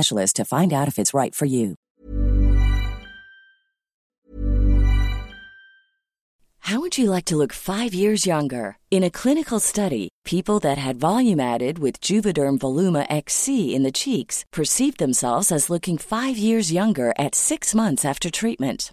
specialist to find out if it's right for you. How would you like to look five years younger? In a clinical study, people that had volume added with Juvederm Voluma XC in the cheeks perceived themselves as looking five years younger at six months after treatment.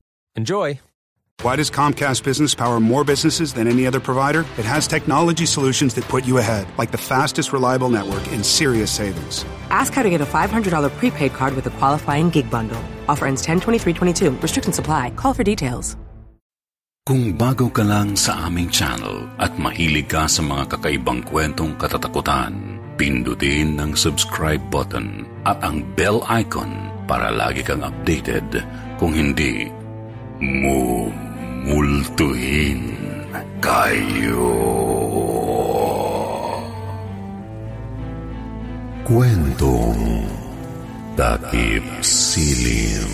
Enjoy. Why does Comcast Business power more businesses than any other provider? It has technology solutions that put you ahead, like the fastest reliable network and serious savings. Ask how to get a $500 prepaid card with a qualifying gig bundle. Offer ends 10-23-22. Restrictions apply. Call for details. Kung bago ka lang sa aming channel at mahilig ka sa mga kakaibang kwentong katatakutan, pindutin ang subscribe button at ang bell icon para lagi kang updated kung hindi mumultuhin kayo. Kwentong Takip Silim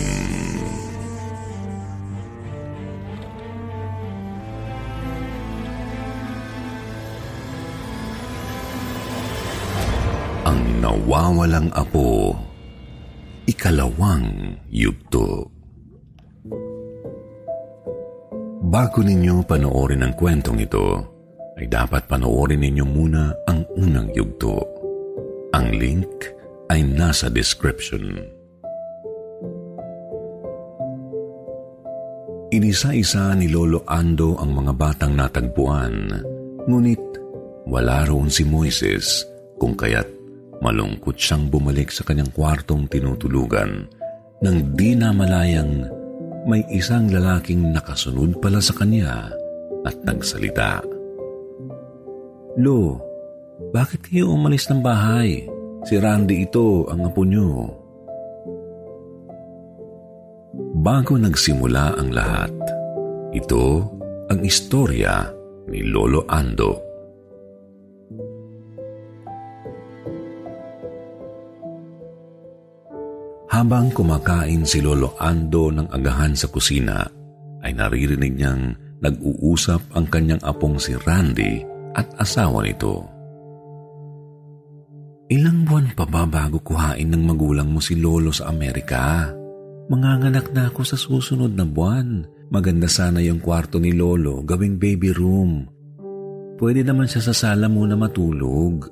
Nawawalang Apo Ikalawang Yugto Bago ninyo panoorin ang kwentong ito, ay dapat panoorin ninyo muna ang unang yugto. Ang link ay nasa description. Inisa-isa ni Lolo Ando ang mga batang natagpuan, ngunit wala roon si Moises kung kaya't Malungkot siyang bumalik sa kanyang kwartong tinutulugan nang di na malayang may isang lalaking nakasunod pala sa kanya at nagsalita. Lo, bakit kayo umalis ng bahay? Si Randy ito ang apo niyo. Bago nagsimula ang lahat, ito ang istorya ni Lolo Ando. Habang kumakain si Lolo Ando ng agahan sa kusina, ay naririnig niyang nag-uusap ang kanyang apong si Randy at asawa nito. Ilang buwan pa ba bago kuhain ng magulang mo si Lolo sa Amerika? Manganganak na ako sa susunod na buwan. Maganda sana yung kwarto ni Lolo, gawing baby room. Pwede naman siya sa sala muna matulog.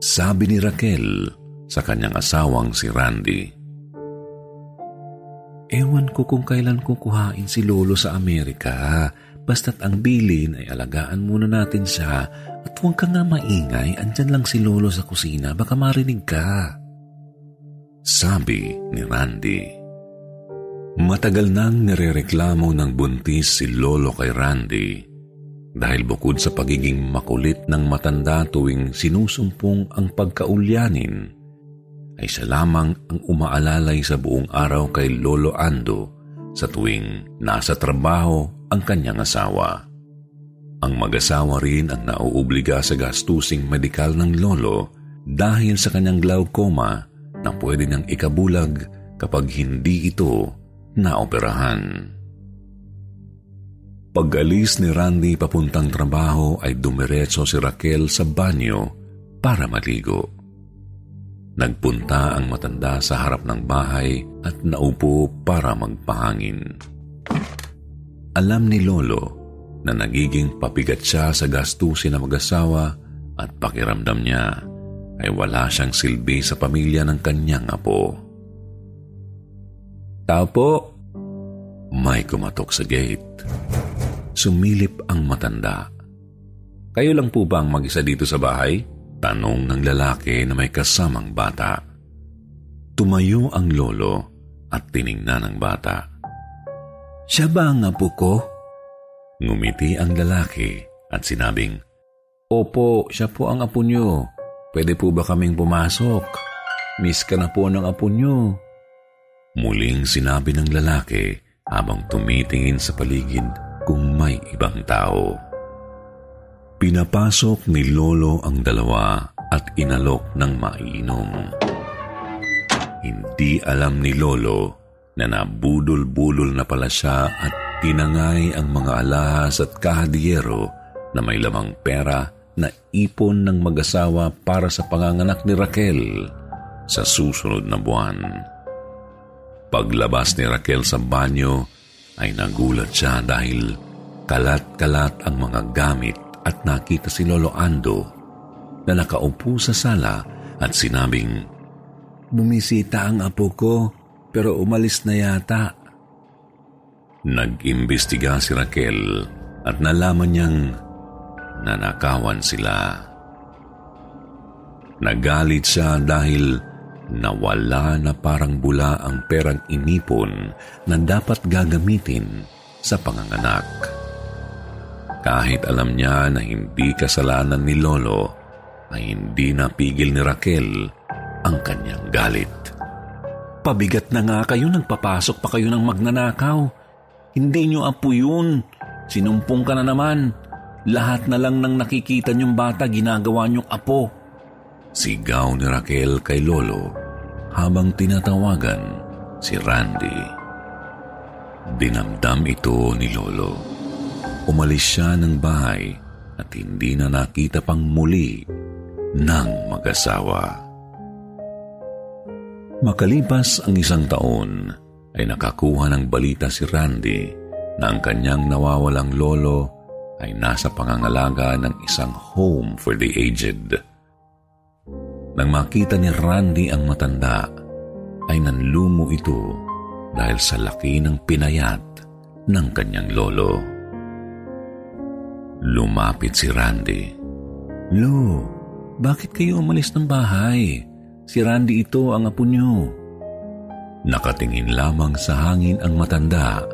Sabi ni Raquel sa kanyang asawang si Randy. Ewan ko kung kailan kukuhain si Lolo sa Amerika. Basta't ang bilin ay alagaan muna natin siya at huwag ka nga maingay, andyan lang si Lolo sa kusina, baka marinig ka. Sabi ni Randy. Matagal nang nirereklamo ng buntis si Lolo kay Randy dahil bukod sa pagiging makulit ng matanda tuwing sinusumpong ang pagkaulyanin, ay siya lamang ang umaalalay sa buong araw kay Lolo Ando sa tuwing nasa trabaho ang kanyang asawa. Ang mag-asawa rin ang nauobliga sa gastusing medikal ng lolo dahil sa kanyang glaucoma na pwede niyang ikabulag kapag hindi ito naoperahan. Pag-alis ni Randy papuntang trabaho ay dumiretso si Raquel sa banyo para maligo. Nagpunta ang matanda sa harap ng bahay at naupo para magpahangin. Alam ni Lolo na nagiging papigat siya sa gastusin na mag-asawa at pakiramdam niya ay wala siyang silbi sa pamilya ng kanyang apo. Tao po! May kumatok sa gate. Sumilip ang matanda. Kayo lang po ba ang mag-isa dito sa bahay? Tanong ng lalaki na may kasamang bata. Tumayo ang lolo at tiningnan ang bata. Siya ba ang apo ko? Ngumiti ang lalaki at sinabing, Opo, siya po ang apo niyo. Pwede po ba kaming pumasok? Miss ka na po ng apo niyo. Muling sinabi ng lalaki habang tumitingin sa paligid kung may ibang tao. Pinapasok ni Lolo ang dalawa at inalok ng mainom. Hindi alam ni Lolo na nabudol-bulol na pala siya at tinangay ang mga alahas at kahadiyero na may lamang pera na ipon ng mag-asawa para sa panganganak ni Raquel sa susunod na buwan. Paglabas ni Raquel sa banyo ay nagulat siya dahil kalat-kalat ang mga gamit at nakita si Lolo Ando na nakaupo sa sala at sinabing, Bumisita ang apo ko pero umalis na yata. Nag-imbestiga si Raquel at nalaman niyang nanakawan sila. Nagalit siya dahil nawala na parang bula ang perang inipon na dapat gagamitin sa panganganak. Kahit alam niya na hindi kasalanan ni Lolo, ay hindi napigil ni Raquel ang kanyang galit. Pabigat na nga kayo nang papasok pa kayo ng magnanakaw. Hindi niyo apo yun. Sinumpong ka na naman. Lahat na lang ng nakikita niyong bata ginagawa niyong apo. Sigaw ni Raquel kay Lolo habang tinatawagan si Randy. Dinamdam ito ni Lolo umalis siya ng bahay at hindi na nakita pang muli ng mag-asawa. Makalipas ang isang taon, ay nakakuha ng balita si Randy na ang kanyang nawawalang lolo ay nasa pangangalaga ng isang home for the aged. Nang makita ni Randy ang matanda, ay nanlumo ito dahil sa laki ng pinayat ng kanyang lolo. Lumapit si Randy. Lo, bakit kayo umalis ng bahay? Si Randy ito ang apo niyo. Nakatingin lamang sa hangin ang matanda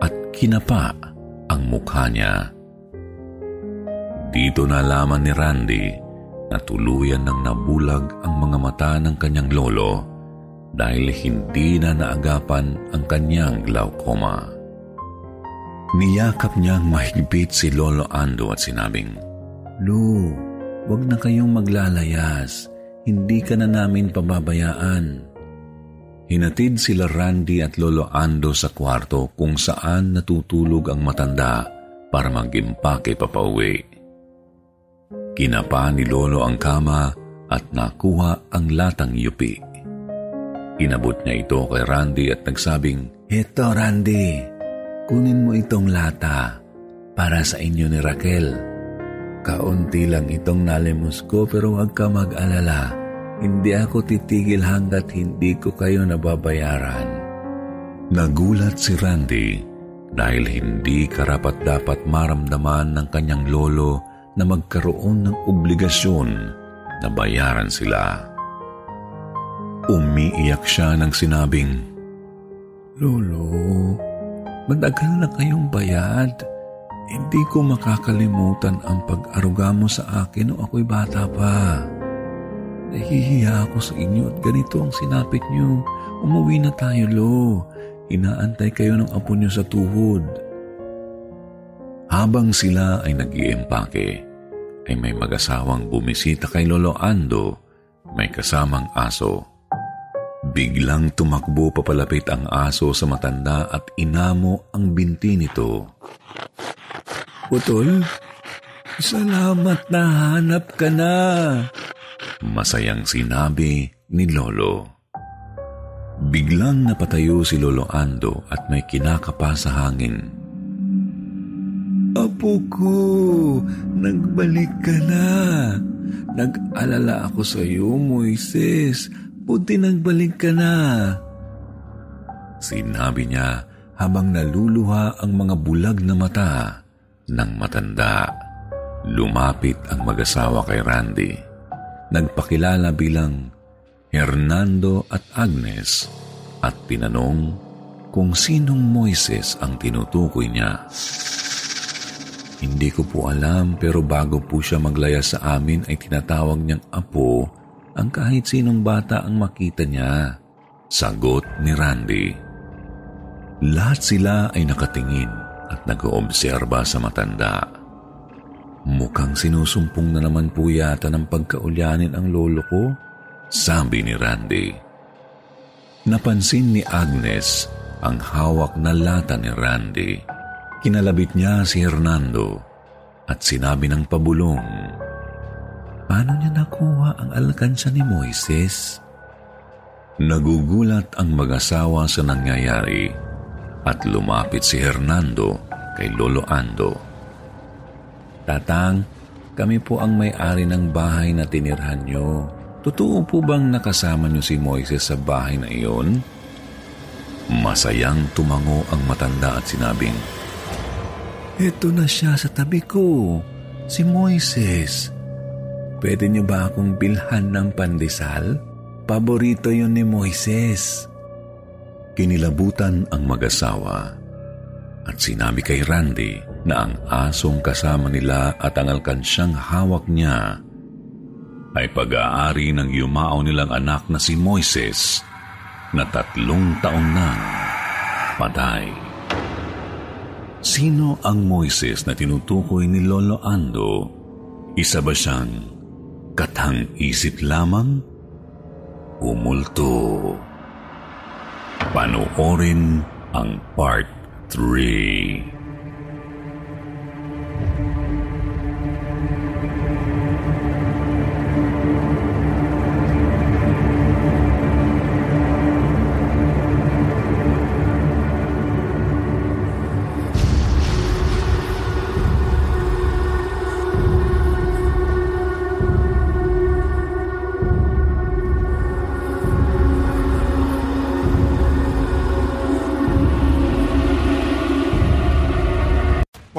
at kinapa ang mukha niya. Dito nalaman ni Randy na tuluyan ng nabulag ang mga mata ng kanyang lolo dahil hindi na naagapan ang kanyang glaucoma. Niyakap niyang mahigpit si Lolo Ando at sinabing, Lu, wag na kayong maglalayas. Hindi ka na namin pababayaan. Hinatid sila Randy at Lolo Ando sa kwarto kung saan natutulog ang matanda para mag-impake papauwi. Kinapa ni Lolo ang kama at nakuha ang latang yupi. Inabot niya ito kay Randy at nagsabing, Eto Randy, kunin mo itong lata para sa inyo ni Raquel. Kaunti lang itong nalimos ko pero huwag ka mag-alala hindi ako titigil hanggat hindi ko kayo nababayaran. Nagulat si Randy dahil hindi karapat-dapat maramdaman ng kanyang lolo na magkaroon ng obligasyon na bayaran sila. Umiiyak siya ng sinabing, Lolo, madagal na kayong bayad. Hindi ko makakalimutan ang pag-aruga mo sa akin nung ako'y bata pa. Nahihiya ako sa inyo at ganito ang sinapit niyo. Umuwi na tayo, Lo. Inaantay kayo ng apo niyo sa tuhod. Habang sila ay nag-iempake, ay may mag-asawang bumisita kay Lolo Ando, may kasamang aso. Biglang tumakbo papalapit ang aso sa matanda at inamo ang binti nito. Putol, salamat na hanap ka na. Masayang sinabi ni Lolo. Biglang napatayo si Lolo Ando at may kinakapa sa hangin. Apo ko, nagbalik ka na. Nag-alala ako sa iyo, Moises. Buti nagbalik ka na. Sinabi niya habang naluluha ang mga bulag na mata ng matanda. Lumapit ang mag-asawa kay Randy nagpakilala bilang Hernando at Agnes at tinanong kung sinong Moises ang tinutukoy niya. Hindi ko po alam pero bago po siya maglaya sa amin ay tinatawag niyang apo ang kahit sinong bata ang makita niya. Sagot ni Randy. Lahat sila ay nakatingin at nag-oobserba sa matanda. Mukhang sinusumpong na naman po yata ng pagkaulyanin ang lolo ko, sabi ni Randy. Napansin ni Agnes ang hawak na lata ni Randy. Kinalabit niya si Hernando at sinabi ng pabulong, Paano niya nakuha ang alkansya ni Moises? Nagugulat ang mag-asawa sa nangyayari at lumapit si Hernando kay Lolo Ando. Tatang, kami po ang may-ari ng bahay na tinirhan nyo. Totoo po bang nakasama nyo si Moises sa bahay na iyon? Masayang tumango ang matanda at sinabing, Ito na siya sa tabi ko, si Moises. Pwede niyo ba akong bilhan ng pandesal? Paborito yun ni Moises. Kinilabutan ang mag-asawa at sinabi kay Randy na ang asong kasama nila at ang alkansyang hawak niya ay pag-aari ng yumao nilang anak na si Moises na tatlong taon nang patay. Sino ang Moises na tinutukoy ni Lolo Ando? Isa ba siyang katang-isip lamang? Umulto. Panoorin ang part 3.